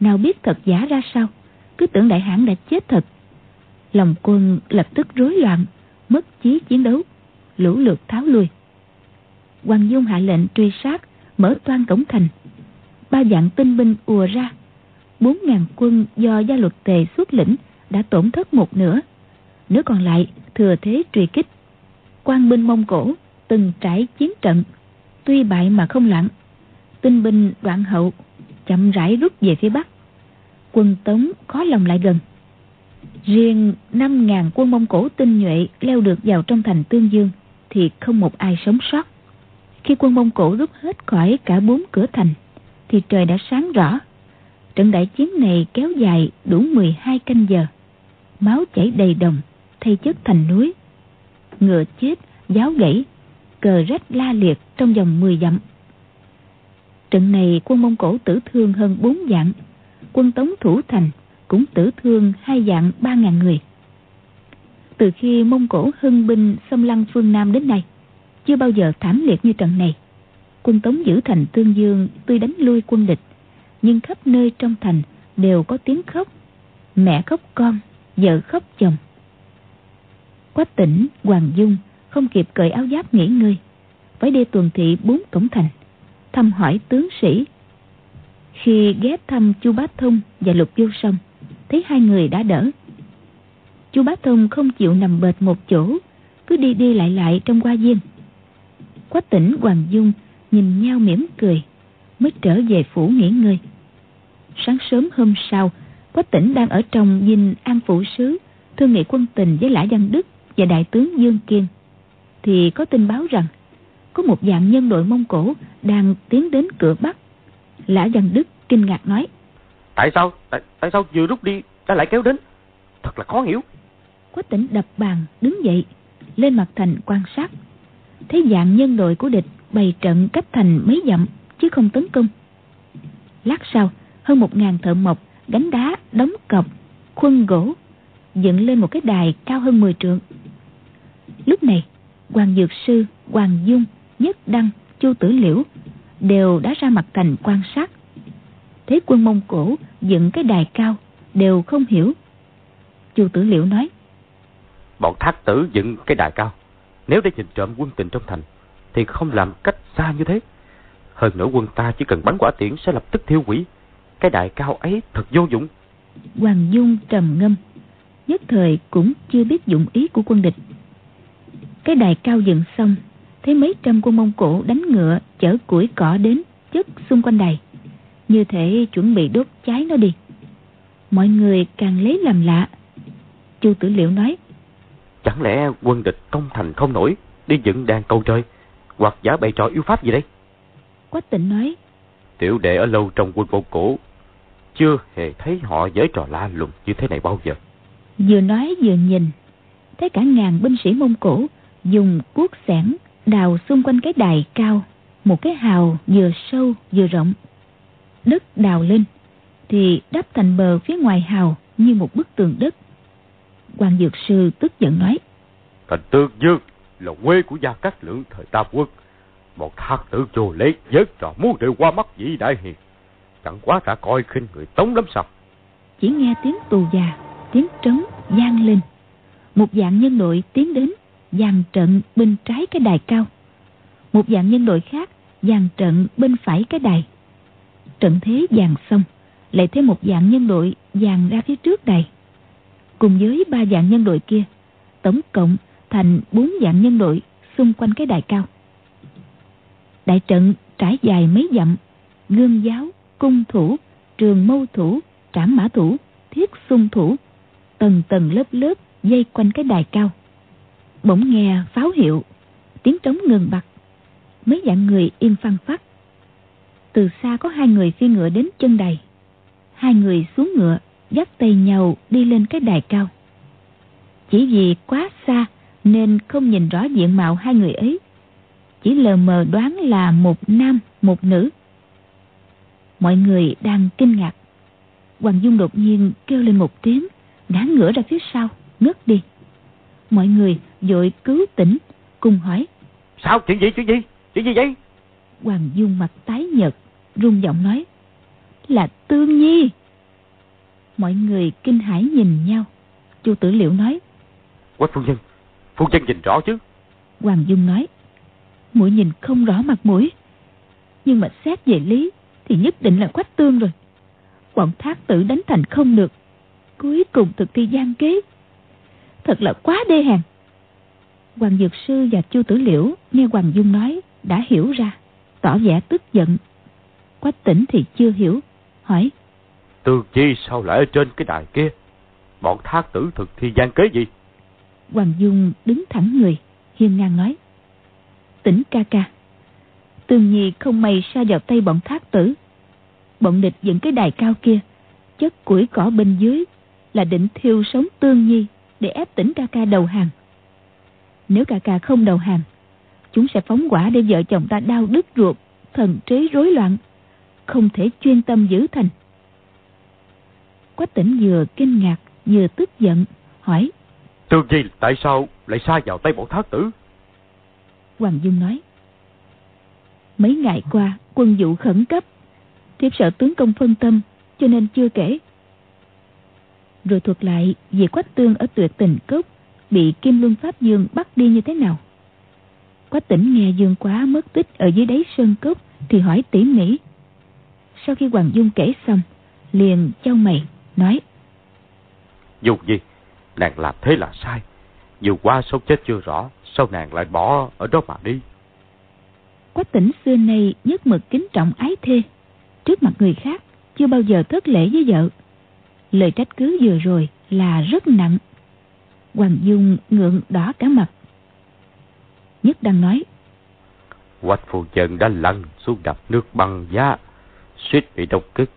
Speaker 1: Nào biết thật giả ra sao? Cứ tưởng đại hãn đã chết thật. Lòng quân lập tức rối loạn, mất chí chiến đấu, lũ lượt tháo lui. Hoàng dung hạ lệnh truy sát, mở toan cổng thành. Ba dạng tinh binh ùa ra. Bốn ngàn quân do gia luật tề xuất lĩnh đã tổn thất một nửa. Nửa còn lại, thừa thế truy kích. Quan binh mông cổ từng trải chiến trận tuy bại mà không loạn tinh binh đoạn hậu chậm rãi rút về phía bắc quân tống khó lòng lại gần riêng năm ngàn quân mông cổ tinh nhuệ leo được vào trong thành tương dương thì không một ai sống sót khi quân mông cổ rút hết khỏi cả bốn cửa thành thì trời đã sáng rõ Trận đại chiến này kéo dài đủ 12 canh giờ. Máu chảy đầy đồng, thay chất thành núi. Ngựa chết, giáo gãy, cờ rách la liệt trong vòng 10 dặm. Trận này quân Mông Cổ tử thương hơn 4 vạn, quân Tống thủ thành cũng tử thương hai vạn 3 ngàn người. Từ khi Mông Cổ hưng binh xâm lăng phương Nam đến nay, chưa bao giờ thảm liệt như trận này. Quân Tống giữ thành Tương Dương tuy đánh lui quân địch, nhưng khắp nơi trong thành đều có tiếng khóc. Mẹ khóc con, vợ khóc chồng. Quách tỉnh, Hoàng Dung không kịp cởi áo giáp nghỉ ngơi, phải đi tuần thị bốn cổng thành, thăm hỏi tướng sĩ. Khi ghé thăm Chu Bá Thông và Lục Vô Song, thấy hai người đã đỡ. Chu Bá Thông không chịu nằm bệt một chỗ, cứ đi đi lại lại trong hoa viên. Quách tỉnh Hoàng Dung nhìn nhau mỉm cười, mới trở về phủ nghỉ ngơi. Sáng sớm hôm sau, Quách tỉnh đang ở trong dinh An phủ Sứ, thương nghị quân tình với Lã Văn Đức và Đại tướng Dương Kiên. Thì có tin báo rằng, có một dạng nhân đội Mông Cổ đang tiến đến cửa Bắc. Lã Văn Đức kinh ngạc nói.
Speaker 2: Tại sao, tại, tại sao vừa rút đi đã lại kéo đến? Thật là khó hiểu.
Speaker 1: Quách tỉnh đập bàn, đứng dậy, lên mặt thành quan sát. Thấy dạng nhân đội của địch bày trận cách thành mấy dặm, chứ không tấn công. Lát sau, hơn một ngàn thợ mộc gánh đá đóng cọc khuân gỗ dựng lên một cái đài cao hơn 10 trượng lúc này hoàng dược sư hoàng dung nhất đăng chu tử liễu đều đã ra mặt thành quan sát. Thấy quân mông cổ dựng cái đài cao đều không hiểu. Chu tử liễu nói
Speaker 2: bọn thác tử dựng cái đài cao. Nếu để nhìn trộm quân tình trong thành thì không làm cách xa như thế. Hơn nữa quân ta chỉ cần bắn quả tiễn sẽ lập tức thiêu hủy. Cái đại cao ấy thật vô dụng.
Speaker 1: Hoàng Dung trầm ngâm, nhất thời cũng chưa biết dụng ý của quân địch. Cái đài cao dựng xong, thấy mấy trăm quân Mông Cổ đánh ngựa chở củi cỏ đến chất xung quanh đài. Như thể chuẩn bị đốt cháy nó đi. Mọi người càng lấy làm lạ. Chu Tử Liệu nói,
Speaker 2: Chẳng lẽ quân địch công thành không nổi, đi dựng đàn cầu trời, hoặc giả bày trò yêu pháp gì đây?
Speaker 1: Quách tịnh nói,
Speaker 2: Tiểu đệ ở lâu trong quân Mông Cổ chưa hề thấy họ giới trò la lùng như thế này bao giờ.
Speaker 1: Vừa nói vừa nhìn, thấy cả ngàn binh sĩ Mông Cổ dùng cuốc xẻng đào xung quanh cái đài cao, một cái hào vừa sâu vừa rộng. Đất đào lên, thì đắp thành bờ phía ngoài hào như một bức tường đất. Hoàng Dược Sư tức giận nói.
Speaker 3: Thành Tương Dương là quê của Gia Cát Lượng thời Tam Quốc. Một thác tử vô lấy vớt trò muốn đều qua mắt vị đại hiền chẳng quá đã coi khinh người tống lắm sao
Speaker 1: chỉ nghe tiếng tù già tiếng trống vang lên một dạng nhân đội tiến đến dàn trận bên trái cái đài cao. Một dạng nhân đội khác dàn trận bên phải cái đài. Trận thế dàn xong lại thêm một dạng nhân đội dàn ra phía trước đài. Cùng với ba dạng nhân đội kia tổng cộng thành bốn dạng nhân đội xung quanh cái đài cao. Đại trận trải dài mấy dặm gương giáo cung thủ, trường mâu thủ, trảm mã thủ, thiết xung thủ, tầng tầng lớp lớp dây quanh cái đài cao. Bỗng nghe pháo hiệu, tiếng trống ngừng bặt, mấy dạng người im phăng phát. Từ xa có hai người phi ngựa đến chân đài. Hai người xuống ngựa, dắt tay nhau đi lên cái đài cao. Chỉ vì quá xa nên không nhìn rõ diện mạo hai người ấy. Chỉ lờ mờ đoán là một nam, một nữ. Mọi người đang kinh ngạc. Hoàng Dung đột nhiên kêu lên một tiếng, ngã ngửa ra phía sau, ngất đi. Mọi người vội cứu tỉnh, cùng hỏi.
Speaker 2: Sao? Chuyện gì? Chuyện gì? Chuyện gì vậy?
Speaker 1: Hoàng Dung mặt tái nhợt, run giọng nói. Là Tương Nhi. Mọi người kinh hãi nhìn nhau. Chu Tử Liệu nói.
Speaker 2: Quách phu nhân, phu nhân nhìn rõ chứ?
Speaker 1: Hoàng Dung nói. Mũi nhìn không rõ mặt mũi. Nhưng mà xét về lý thì nhất định là quách tương rồi. Bọn thác tử đánh thành không được. Cuối cùng thực thi gian kế. Thật là quá đê hèn. Hoàng Dược Sư và Chu Tử Liễu nghe Hoàng Dung nói đã hiểu ra, tỏ vẻ tức giận. Quách tỉnh thì chưa hiểu, hỏi.
Speaker 3: Tương chi sao lại ở trên cái đài kia? Bọn thác tử thực thi gian kế gì?
Speaker 1: Hoàng Dung đứng thẳng người, hiên ngang nói. Tỉnh ca ca, Tương Nhi không may sa vào tay bọn thác tử bọn địch dựng cái đài cao kia chất củi cỏ bên dưới là định thiêu sống tương nhi để ép tỉnh ca ca đầu hàng nếu ca ca không đầu hàng chúng sẽ phóng quả để vợ chồng ta đau đứt ruột thần trí rối loạn không thể chuyên tâm giữ thành. Quách tỉnh vừa kinh ngạc vừa tức giận hỏi
Speaker 3: tương nhi tại sao lại xa vào tay bọn thác tử?
Speaker 1: Hoàng dung nói mấy ngày qua quân vụ khẩn cấp thiếp sợ tướng công phân tâm cho nên chưa kể. Rồi thuật lại về quách tương ở tuyệt tình cốc bị kim luân pháp dương bắt đi như thế nào? Quách tỉnh nghe dương quá mất tích ở dưới đáy sơn cốc thì hỏi tỉ mỉ. Sau khi hoàng dung kể xong liền châu mày nói
Speaker 3: dù gì nàng làm thế là sai. Dù qua sống chết chưa rõ sao nàng lại bỏ ở đó mà đi?
Speaker 1: Quách tỉnh xưa nay nhất mực kính trọng ái thê trước mặt người khác chưa bao giờ thất lễ với vợ. Lời trách cứ vừa rồi là rất nặng hoàng dung ngượng đỏ cả mặt. Nhất đang nói
Speaker 3: quách phu nhân đã lăn xuống đập nước băng giá suýt bị độc kích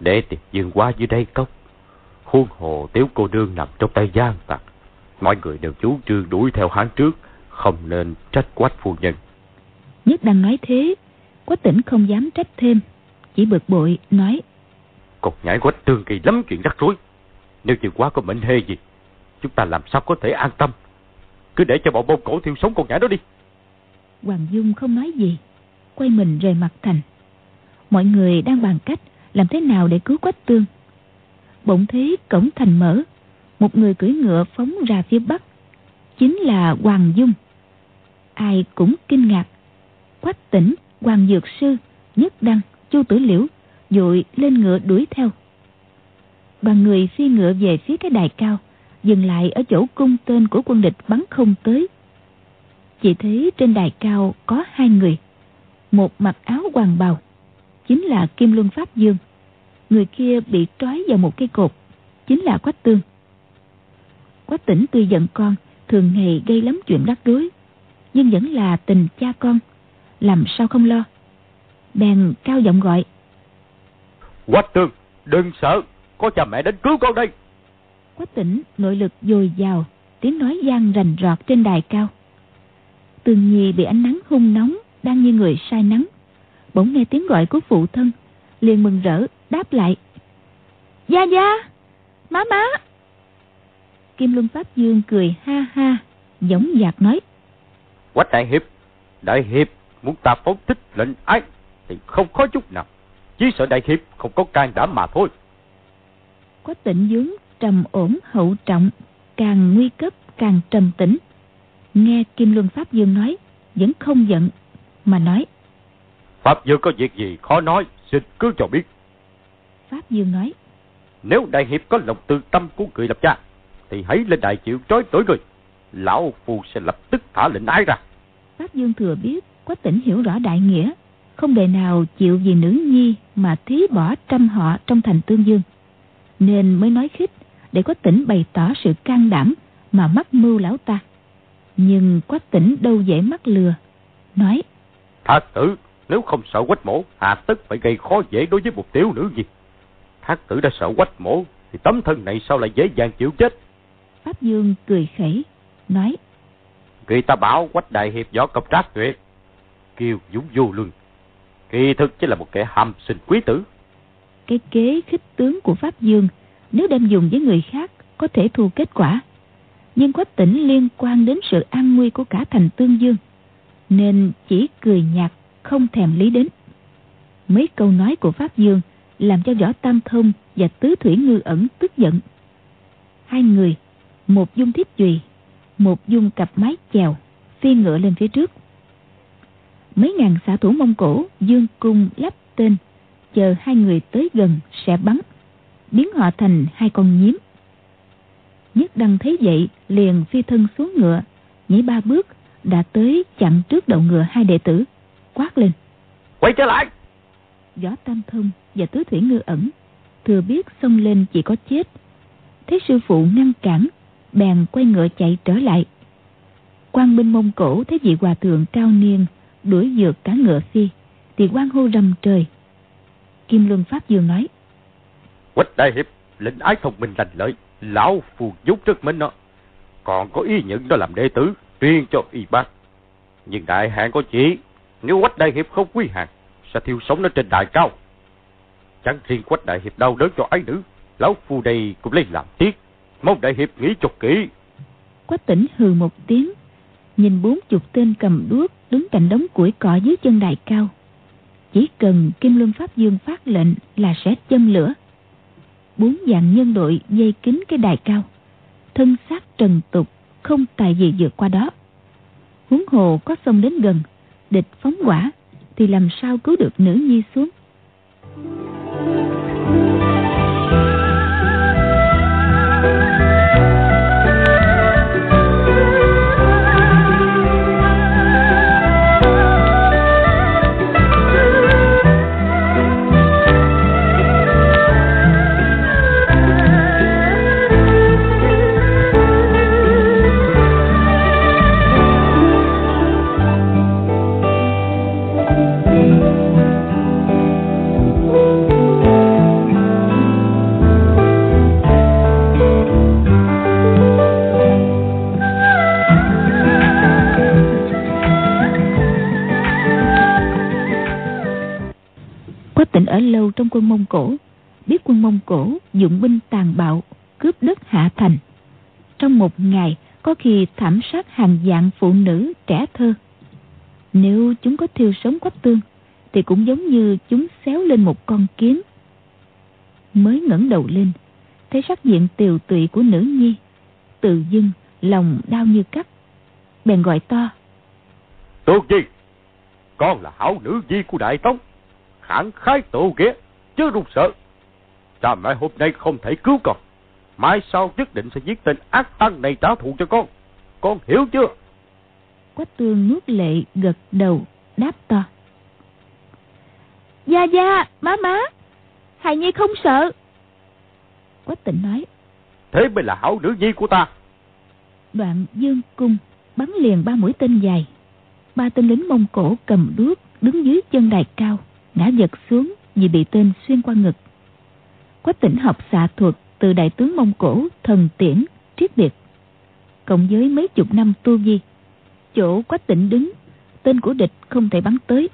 Speaker 3: để tiệc dương qua dưới đây cốc khuôn hồ tiếu cô đương nằm trong tay gian tặc. Mọi người đều chú trương đuổi theo hắn trước không nên trách quách phu nhân
Speaker 1: nhất đang nói thế quách tỉnh không dám trách thêm chỉ bực bội nói
Speaker 3: còn nhảy quách tương kỳ lắm chuyện rắc rối. Nếu chịu quá có mệnh hê gì chúng ta làm sao có thể an tâm? Cứ để cho bọn bông cổ thiêu sống con nhãi đó đi.
Speaker 1: Hoàng dung không nói gì, quay mình rời mặt thành. Mọi người đang bàn cách làm thế nào để cứu quách tương. Bỗng thấy cổng thành mở, một người cưỡi ngựa phóng ra phía bắc, chính là hoàng dung. Ai cũng kinh ngạc. Quách tỉnh hoàng dược sư, nhất đăng, chu tử liễu dội lên ngựa đuổi theo. Đoàn người phi ngựa về phía cái đài cao dừng lại ở chỗ cung tên của quân địch bắn không tới. Chỉ thấy trên đài cao có hai người, một mặc áo hoàng bào, chính là kim luân pháp dương. Người kia bị trói vào một cây cột, chính là quách tương. Quách tỉnh tuy giận con, thường ngày gây lắm chuyện rắc rối, nhưng vẫn là tình cha con, làm sao không lo. Bèn cao giọng gọi,
Speaker 3: quách tương, đừng sợ, có cha mẹ đến cứu con đây
Speaker 1: quách tỉnh nội lực dồi dào tiếng nói gian rành rọt trên đài cao. Tương nhi bị ánh nắng hung nóng đang như người sai nắng. Bỗng nghe tiếng gọi của phụ thân liền mừng rỡ đáp lại gia gia má má. Kim luân pháp dương cười ha ha giống dạc nói
Speaker 3: quách đại hiệp đại hiệp muốn ta phóng thích lệnh ái thì không có chút nào. Chỉ sợ đại hiệp không có can đảm mà thôi.
Speaker 1: Quách tịnh dướng trầm ổn hậu trọng càng nguy cấp càng trầm tĩnh. Nghe kim luân pháp dương nói vẫn không giận mà nói
Speaker 3: pháp dương có việc gì khó nói xin cứ cho biết.
Speaker 1: Pháp dương nói
Speaker 3: nếu đại hiệp có lòng tư tâm của người lập cha thì hãy lên đại chịu trói tối người. Lão phu sẽ lập tức thả lệnh ái ra?
Speaker 1: Pháp dương thừa biết quách tỉnh hiểu rõ đại nghĩa không đời nào chịu vì nữ nhi mà thí bỏ trăm họ trong thành tương dương. Nên mới nói khích để quách tỉnh bày tỏ sự can đảm mà mắc mưu lão ta. Nhưng quách tỉnh đâu dễ mắc lừa nói
Speaker 3: thác tử nếu không sợ quách mổ hà tức phải gây khó dễ đối với một tiểu nữ gì? Thác tử đã sợ quách mổ thì tấm thân này sao lại dễ dàng chịu chết?
Speaker 1: Pháp dương cười khẩy nói
Speaker 3: người ta bảo quách đại hiệp võ công trác tuyệt kiều dũng vô luân kỳ thực chỉ là một kẻ hàm sinh quý tử.
Speaker 1: Cái kế khích tướng của pháp dương nếu đem dùng với người khác, có thể thu kết quả. Nhưng quách tỉnh liên quan đến sự an nguy của cả thành tương dương, nên chỉ cười nhạt, không thèm lý đến. Mấy câu nói của pháp dương làm cho võ tam thông và tứ thủy ngư ẩn tức giận. Hai người, một dung thiết chùy một dung cặp mái chèo, phi ngựa lên phía trước. Mấy ngàn xạ thủ mông cổ, dương cung lắp tên, chờ hai người tới gần sẽ bắn biến họ thành hai con nhím. Nhất đăng thấy vậy liền phi thân xuống ngựa nhảy ba bước đã tới chặn trước đầu ngựa hai đệ tử quát lên.
Speaker 3: Quay trở lại!
Speaker 1: Võ tam thông và tứ thủy ngư ẩn thừa biết xông lên chỉ có chết. Thấy sư phụ ngăn cản bèn quay ngựa chạy trở lại. Quan binh mông cổ thấy vị hòa thượng cao niên đuổi dược cả ngựa phi thì quan hô rầm trời. Kim Luân Pháp Dương nói.
Speaker 3: Quách Đại Hiệp, lĩnh ái thông minh lành lợi, lão phù giúp rất minh nó. Còn có ý nhận đó làm đệ tử, truyền cho y bác. Nhưng đại hạn có chỉ, nếu Quách Đại Hiệp không quy hàng, sẽ thiêu sống nó trên đại cao. Chẳng riêng Quách Đại Hiệp đau đớn cho ái nữ, lão phu đây cũng lấy làm tiếc. Mong Đại Hiệp nghĩ cho kỹ.
Speaker 1: Quách tỉnh hừ một tiếng, nhìn bốn chục tên cầm đuốc đứng cạnh đống củi cỏ dưới chân đài cao. Chỉ cần Kim Luân Pháp Dương phát lệnh là sẽ châm lửa. Bốn dạng nhân đội dây kín cái đài cao. Thân xác trần tục, không tài gì vượt qua đó. Huống hồ có xông đến gần, địch phóng quả, thì làm sao cứu được nữ nhi xuống. Trong quân Mông Cổ, biết quân Mông Cổ dụng binh tàn bạo, cướp đất hạ thành. Trong một ngày, có khi thảm sát hàng dạng phụ nữ trẻ thơ. Nếu chúng có thiêu sống quách tương, thì cũng giống như chúng xéo lên một con kiến. Mới ngẩng đầu lên, thấy sắc diện tiều tụy của nữ nhi, tự dưng lòng đau như cắt. Bèn gọi to.
Speaker 3: Tường Di, con là hảo nữ di của Đại Tống, khẳng khái tổ ghét chứ run sợ. Cha mẹ hôm nay không thể cứu con. Mai sau nhất định sẽ giết tên ác tăng này trả thù cho con. Con hiểu chưa?
Speaker 1: Quách tương nuốt lệ gật đầu đáp to. Gia gia, má má, hài nhi không sợ. Quách tịnh nói.
Speaker 3: Thế mới là hảo nữ nhi của ta.
Speaker 1: Đoạn dương cung bắn liền ba mũi tên dài. Ba tên lính Mông Cổ cầm đuốc đứng dưới chân đài cao, ngã giật xuống vì bị tên xuyên qua ngực. Quách tỉnh học xạ thuật từ đại tướng Mông Cổ, thần tiễn, triết biệt. Cộng với mấy chục năm tu vi, chỗ quách tỉnh đứng, tên của địch không thể bắn tới.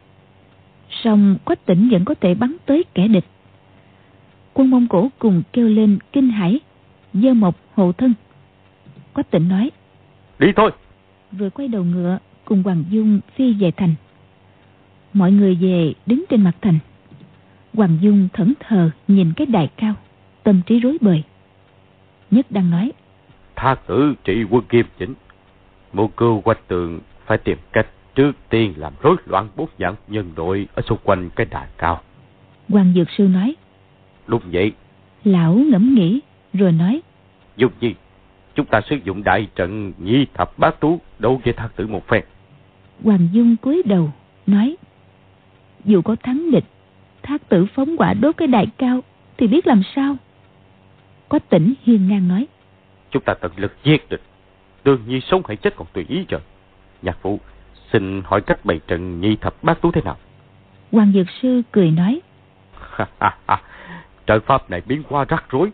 Speaker 1: Song quách tỉnh vẫn có thể bắn tới kẻ địch. Quân Mông Cổ cùng kêu lên kinh hãi, dơ mộc hộ thân. Quách tỉnh nói,
Speaker 3: Đi thôi!
Speaker 1: Vừa quay đầu ngựa, cùng Hoàng Dung phi về thành. Mọi người về đứng trên mặt thành. Hoàng Dung thẫn thờ nhìn cái đài cao, tâm trí rối bời. Nhất đang nói.
Speaker 3: Tha tử trị quân kim chính. Mưu cưu quách tường phải tìm cách trước tiên làm rối loạn bút dạng nhân đội ở xung quanh cái đài cao.
Speaker 1: Hoàng Dược Sư nói.
Speaker 3: Lúc vậy.
Speaker 1: Lão ngẫm nghĩ rồi nói.
Speaker 3: Dục gì? Chúng ta sử dụng đại trận nhi thập bát tú đấu với thác tử một phen.
Speaker 1: Hoàng Dung cúi đầu nói. Dù có thắng địch thác tử phóng quả đốt cái đài cao thì biết làm sao? Có tỉnh hiên ngang nói.
Speaker 3: Chúng ta tận lực giết địch đương nhiên sống hay chết còn tùy ý trời nhạc phụ xin hỏi cách bày trận nhi thập bát tú thế nào?
Speaker 1: Hoàng dược sư cười nói.
Speaker 3: Trận pháp này biến qua rắc rối.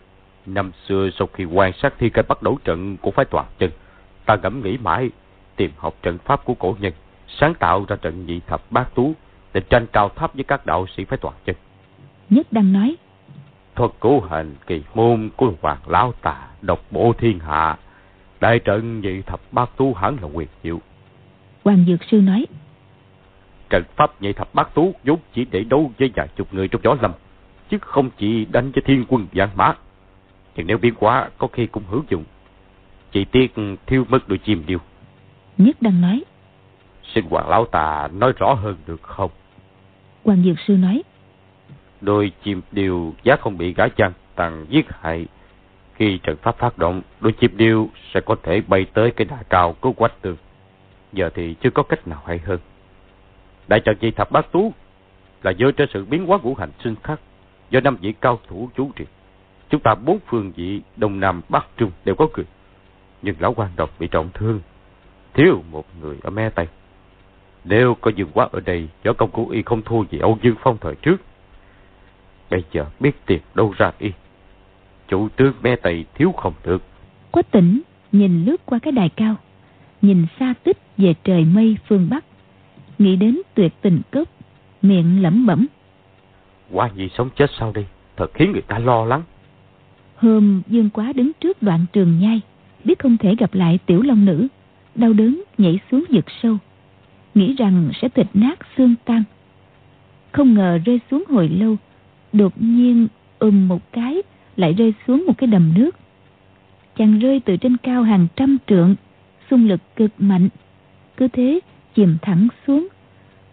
Speaker 3: Năm xưa sau khi quan sát thi cách bắt đầu trận cũng phải toàn chân ta ngẫm nghĩ mãi tìm học trận pháp của cổ nhân sáng tạo ra trận nhị thập bát tú để tranh cao thấp với các đạo sĩ phải toàn chân.
Speaker 1: Nhất đang nói.
Speaker 3: Thuật cứu hành kỳ môn của hoàng lão tà, độc bộ thiên hạ. Đại trận nhị thập bát tú hẳn là quyền diệu.
Speaker 1: Hoàng Dược Sư nói.
Speaker 3: Trận pháp nhị thập bát tú vốn chỉ để đấu với vài chục người trong gió lâm, chứ không chỉ đánh với thiên quân vạn mã. Nhưng nếu biến quá có khi cũng hữu dụng. Chỉ tiếc thiếu mất đôi chim điêu.
Speaker 1: Nhất đang nói.
Speaker 3: Xin hoàng lão tà nói rõ hơn được không?
Speaker 1: Hoàng Dược Sư nói.
Speaker 3: Đôi chim điêu giá không bị gã chăn tàn giết hại. Khi trận pháp phát động, đôi chim điêu sẽ có thể bay tới cái đà cao cứu quách tường. Giờ thì chưa có cách nào hay hơn. Đại trận dị thập bát tú là dựa trên sự biến hóa ngũ hành sinh khắc do năm vị cao thủ chú trì. Chúng ta bốn phương vị Đông Nam Bắc Trung đều có người. Nhưng lão quan độc bị trọng thương, thiếu một người ở me Tây. Nếu có Dương Quá ở đây, võ công của y không thua gì Âu Dương Phong thời trước. Bây giờ biết tiền đâu ra y. Chủ tướng me tày thiếu không được.
Speaker 1: Quách tỉnh nhìn lướt qua cái đài cao. Nhìn xa tích về trời mây phương Bắc. Nghĩ đến tuyệt tình cốc. Miệng lẩm bẩm.
Speaker 3: Qua gì sống chết sau đây. Thật khiến người ta lo lắng.
Speaker 1: Hôm Dương Quá đứng trước đoạn trường nhai. Biết không thể gặp lại tiểu long nữ. Đau đớn nhảy xuống vực sâu. Nghĩ rằng sẽ thịt nát xương tan. Không ngờ rơi xuống hồi lâu, Đột nhiên ùm một cái Lại rơi xuống một cái đầm nước. Chàng rơi từ trên cao hàng trăm trượng, Xung lực cực mạnh. Cứ thế chìm thẳng xuống,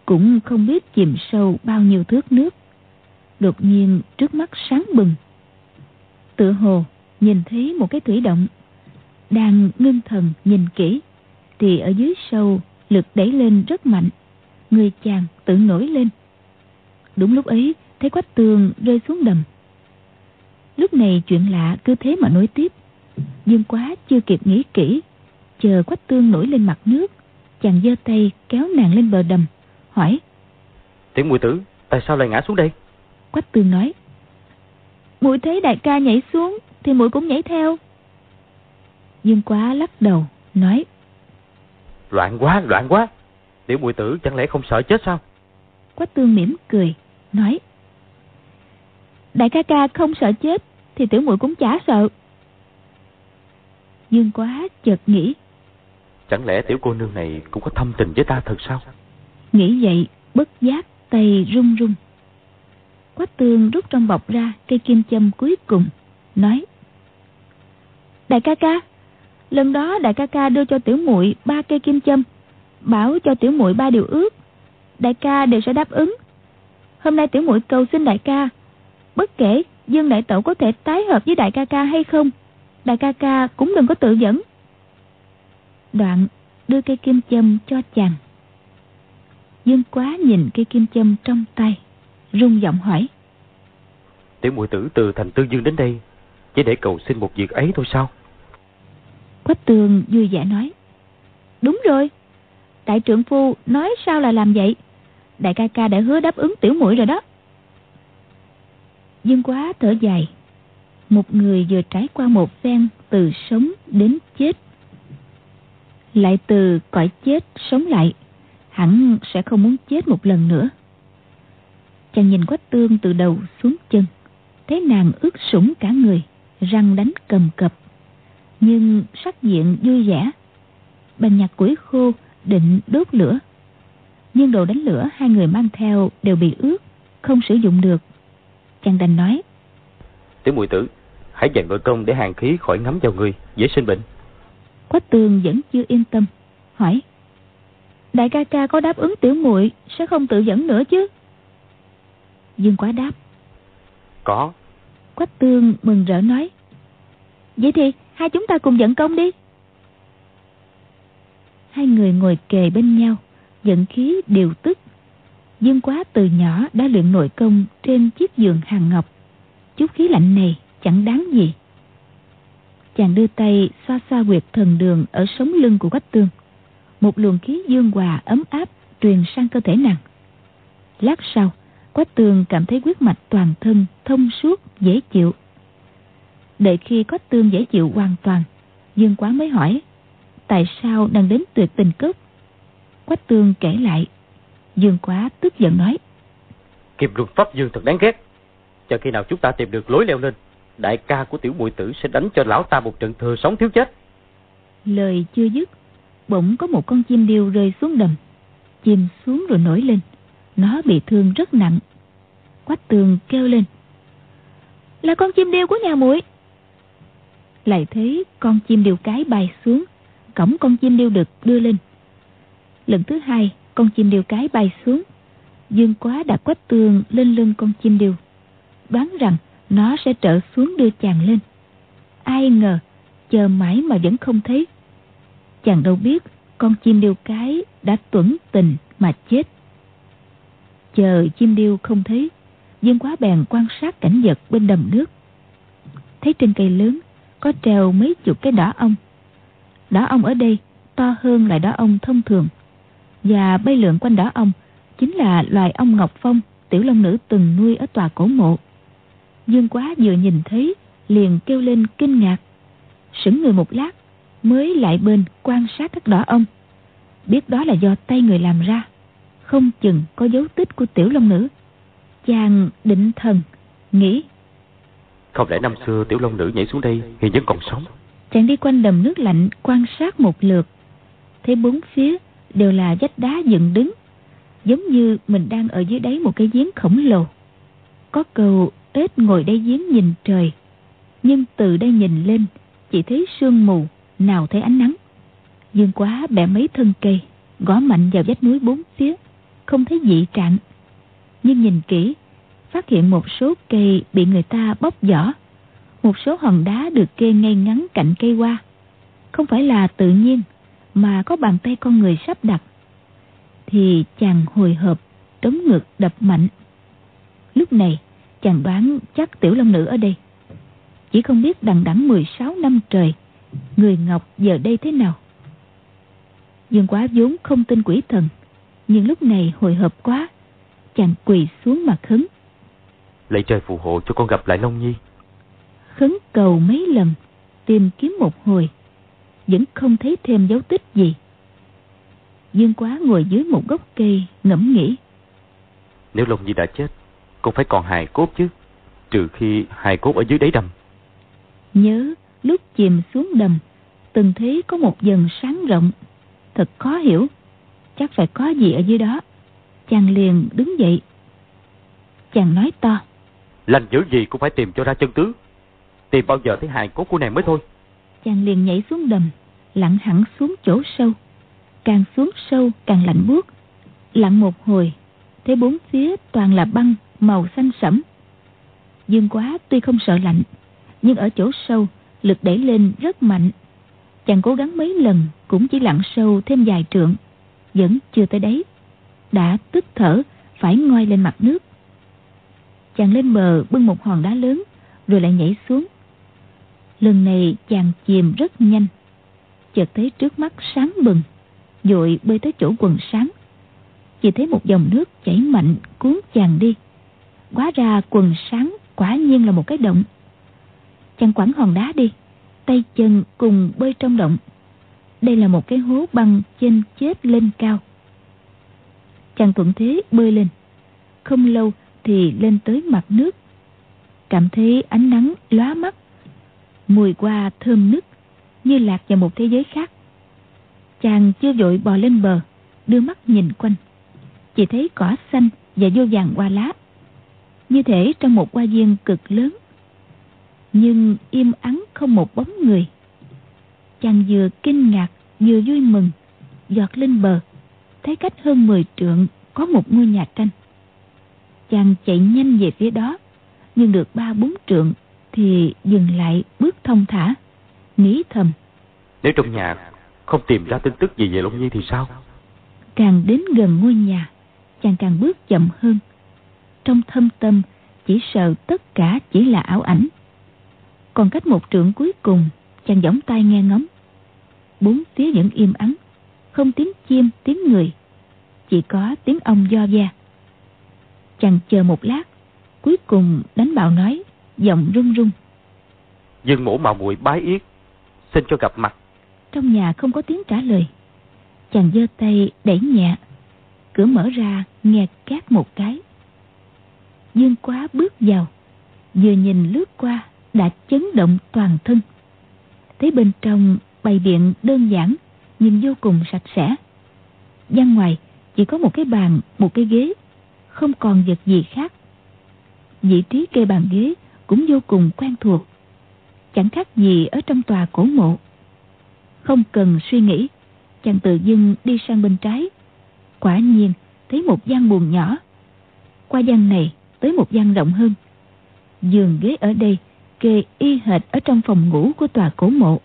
Speaker 1: Cũng không biết chìm sâu bao nhiêu thước nước. Đột nhiên trước mắt sáng bừng. Tựa hồ nhìn thấy một cái thủy động Đang ngưng thần nhìn kỹ, Thì ở dưới sâu lực đẩy lên rất mạnh. Người chàng tự nổi lên. Đúng lúc ấy thấy quách tường rơi xuống đầm. Lúc này chuyện lạ cứ thế mà nối tiếp. Dương quá chưa kịp nghĩ kỹ chờ quách tương nổi lên mặt nước chàng giơ tay kéo nàng lên bờ đầm hỏi
Speaker 2: tiểu muội tử tại sao lại ngã xuống đây?
Speaker 1: Quách tương nói muội thấy đại ca nhảy xuống thì muội cũng nhảy theo. Dương quá lắc đầu nói
Speaker 2: loạn quá loạn quá. Tiểu muội tử chẳng lẽ không sợ chết sao?
Speaker 1: Quách tương mỉm cười nói đại ca ca không sợ chết thì tiểu muội cũng chả sợ. Dương quá chợt nghĩ
Speaker 2: chẳng lẽ tiểu cô nương này cũng có thâm tình với ta thật sao?
Speaker 1: nghĩ vậy bất giác tay run run. Quách tương rút trong bọc ra cây kim châm cuối cùng nói đại ca ca lần đó đại ca ca đưa cho tiểu muội ba cây kim châm, bảo cho tiểu muội ba điều ước. Đại ca đều sẽ đáp ứng. Hôm nay tiểu muội cầu xin đại ca, bất kể dương đại tẩu có thể tái hợp với đại ca ca hay không, đại ca ca cũng đừng có tự dẫn. Đoạn đưa cây kim châm cho chàng. Dương quá nhìn cây kim châm trong tay, rung giọng hỏi.
Speaker 2: Tiểu muội tử từ thành tư dương đến đây, chỉ để cầu xin một việc ấy thôi sao?
Speaker 1: Quách tường vui vẻ nói. Đúng rồi. Đại trưởng phu nói sao là làm vậy? Đại ca ca đã hứa đáp ứng tiểu muội rồi đó. Dương quá, thở dài. Một người vừa trải qua một phen từ sống đến chết, lại từ cõi chết sống lại, hẳn sẽ không muốn chết một lần nữa. Chàng nhìn quách tương từ đầu xuống chân, thấy nàng ướt sũng cả người, răng đánh cầm cập nhưng sắc diện vui vẻ. Bèn nhặt củi khô định đốt lửa. Nhưng đồ đánh lửa hai người mang theo đều bị ướt không sử dụng được. Chàng đành nói
Speaker 2: tiểu muội tử hãy dành nội công để hàng khí khỏi ngấm vào người dễ sinh bệnh.
Speaker 1: Quách tường vẫn chưa yên tâm hỏi đại ca ca có đáp ứng tiểu muội sẽ không tự dẫn nữa chứ? Dương quá đáp
Speaker 2: có.
Speaker 1: Quách tương mừng rỡ nói vậy thì hai chúng ta cùng dẫn công đi. Hai người ngồi kề bên nhau, dẫn khí điều tức. Dương quá từ nhỏ đã luyện nội công trên chiếc giường hàng ngọc. Chút khí lạnh này chẳng đáng gì. Chàng đưa tay xoa xoa quyệt thần đường ở sống lưng của quách tương. Một luồng khí dương hòa ấm áp truyền sang cơ thể nàng. Lát sau, quách tương cảm thấy huyết mạch toàn thân thông suốt, dễ chịu đợi khi quách tương dễ chịu hoàn toàn dương quá mới hỏi tại sao đang đến tuyệt tình cốc quách tương kể lại dương quá tức giận nói
Speaker 2: kim luật pháp dương thật đáng ghét. Cho khi nào chúng ta tìm được lối leo lên đại ca của tiểu bùi tử sẽ đánh cho lão ta một trận thừa sống thiếu chết.
Speaker 1: Lời chưa dứt bỗng có một con chim điêu rơi xuống đầm. Chim xuống rồi nổi lên nó bị thương rất nặng. Quách tường kêu lên là con chim điêu của nhà muội lại thấy con chim điêu cái bay xuống, cổng con chim điêu đực đưa lên. Lần thứ hai, con chim điêu cái bay xuống. Dương quá đã quách tường lên lưng con chim điêu, đoán rằng nó sẽ trở xuống đưa chàng lên. Ai ngờ, chờ mãi mà vẫn không thấy. Chàng đâu biết con chim điêu cái đã tuẩn tình mà chết. Chờ chim điêu không thấy, dương quá bèn quan sát cảnh vật bên đầm nước. Thấy trên cây lớn có treo mấy chục cái đỏ ong. Đỏ ong ở đây to hơn lại đỏ ong thông thường. Và bay lượn quanh đỏ ong chính là loài ong ngọc phong tiểu long nữ từng nuôi ở tòa cổ mộ. Dương quá vừa nhìn thấy liền kêu lên kinh ngạc. Sững người một lát mới lại bên quan sát các đỏ ong, biết đó là do tay người làm ra không chừng có dấu tích của tiểu long nữ. Chàng định thần nghĩ
Speaker 2: không lẽ năm xưa tiểu long nữ nhảy xuống đây hiện vẫn còn sống?
Speaker 1: Chàng đi quanh đầm nước lạnh, quan sát một lượt. Thấy bốn phía đều là vách đá dựng đứng, giống như mình đang ở dưới đáy một cái giếng khổng lồ. Có cầu ếch ngồi đáy giếng nhìn trời, nhưng từ đây nhìn lên, chỉ thấy sương mù nào thấy ánh nắng. Dương quá bẻ mấy thân cây, gõ mạnh vào vách núi bốn phía, không thấy dị trạng. Nhưng nhìn kỹ phát hiện một số cây bị người ta bóc vỏ. Một số hòn đá được kê ngay ngắn cạnh cây hoa. Không phải là tự nhiên, mà có bàn tay con người sắp đặt. Thì chàng hồi hộp trống ngực đập mạnh. Lúc này, chàng đoán chắc tiểu long nữ ở đây. Chỉ không biết đằng đẵng 16 năm trời, người ngọc giờ đây thế nào. Dương quá vốn không tin quỷ thần, nhưng lúc này hồi hộp quá, chàng quỳ xuống mà khấn
Speaker 2: lạy trời phù hộ cho con gặp lại long nhi.
Speaker 1: Khấn cầu mấy lần tìm kiếm một hồi vẫn không thấy thêm dấu tích gì. Dương quá ngồi dưới một gốc cây ngẫm nghĩ.
Speaker 2: Nếu long nhi đã chết cũng phải còn hài cốt chứ trừ khi hài cốt ở dưới đáy đầm.
Speaker 1: Nhớ lúc chìm xuống đầm từng thấy có một dần sáng rộng. Thật khó hiểu chắc phải có gì ở dưới đó. Chàng liền đứng dậy. Chàng nói to
Speaker 2: lành dữ gì cũng phải tìm cho ra chân tướng tìm bao giờ thấy hài cốt của nàng mới thôi.
Speaker 1: Chàng liền nhảy xuống đầm, lặn hẳn xuống chỗ sâu. Càng xuống sâu, càng lạnh buốt. Lặn một hồi, thấy bốn phía toàn là băng, màu xanh sẫm. Dương quá tuy không sợ lạnh, nhưng ở chỗ sâu, lực đẩy lên rất mạnh. Chàng cố gắng mấy lần cũng chỉ lặn sâu thêm vài trượng, vẫn chưa tới đấy đã tức thở, phải ngoi lên mặt nước chàng lên bờ bưng một hòn đá lớn, rồi lại nhảy xuống. Lần này chàng chìm rất nhanh, chợt thấy trước mắt sáng bừng dội bơi tới chỗ quần sáng. Chỉ thấy một dòng nước chảy mạnh cuốn chàng đi. Quá ra quần sáng quả nhiên là một cái động. Chàng quẳng hòn đá đi, tay chân cùng bơi trong động. Đây là một cái hố băng trên chết lên cao. Chàng thuận thế bơi lên. Không lâu thì lên tới mặt nước. Cảm thấy ánh nắng lóa mắt, mùi hoa thơm nức như lạc vào một thế giới khác. Chàng chưa vội bò lên bờ, đưa mắt nhìn quanh. Chỉ thấy cỏ xanh và vô vàng hoa lá. Như thể trong một hoa viên cực lớn. Nhưng im ắng không một bóng người. Chàng vừa kinh ngạc, vừa vui mừng, giọt lên bờ. Thấy cách hơn 10 trượng có một ngôi nhà tranh chàng chạy nhanh về phía đó. Nhưng được ba bốn trượng thì dừng lại bước thông thả nghĩ thầm.
Speaker 2: Nếu trong nhà không tìm ra tin tức gì về Long Nhi thì sao?
Speaker 1: Càng đến gần ngôi nhà chàng càng bước chậm hơn. Trong thâm tâm chỉ sợ tất cả chỉ là ảo ảnh. Còn cách một trượng cuối cùng chàng giỏng tai nghe ngóng. Bốn phía vẫn im ắng không tiếng chim tiếng người chỉ có tiếng ong do ve chàng chờ một lát cuối cùng đánh bạo nói giọng run run.
Speaker 2: Dương mổ mạo muội bái yết xin cho gặp mặt.
Speaker 1: Trong nhà không có tiếng trả lời. Chàng giơ tay đẩy nhẹ cửa mở ra nghe két một cái. Dương quá bước vào vừa nhìn lướt qua đã chấn động toàn thân. Thấy bên trong bày biện đơn giản nhưng vô cùng sạch sẽ. Gian ngoài chỉ có một cái bàn một cái ghế không còn vật gì khác. Vị trí kê bàn ghế cũng vô cùng quen thuộc. Chẳng khác gì ở trong tòa cổ mộ. Không cần suy nghĩ, chàng tự dưng đi sang bên trái. Quả nhiên, thấy một gian buồn nhỏ. Qua gian này, tới một gian rộng hơn. Giường ghế ở đây kê y hệt ở trong phòng ngủ của tòa cổ mộ.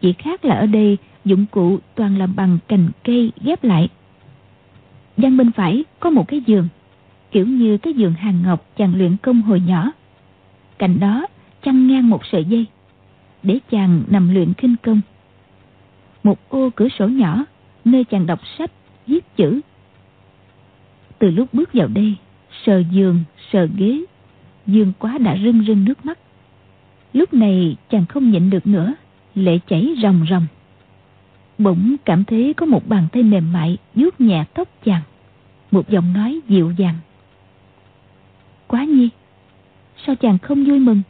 Speaker 1: Chỉ khác là ở đây, dụng cụ toàn làm bằng cành cây ghép lại. Gian bên phải có một cái giường kiểu như cái giường hàng ngọc chàng luyện công hồi nhỏ cạnh đó chăn ngang một sợi dây để chàng nằm luyện kinh công một ô cửa sổ nhỏ nơi chàng đọc sách viết chữ từ lúc bước vào đây sờ giường sờ ghế Dương quá đã rưng rưng nước mắt. Lúc này chàng không nhịn được nữa, lệ chảy ròng ròng. Bỗng cảm thấy có một bàn tay mềm mại vuốt nhẹ tóc chàng. Một giọng nói dịu dàng. Quá nhi, sao chàng không vui mừng?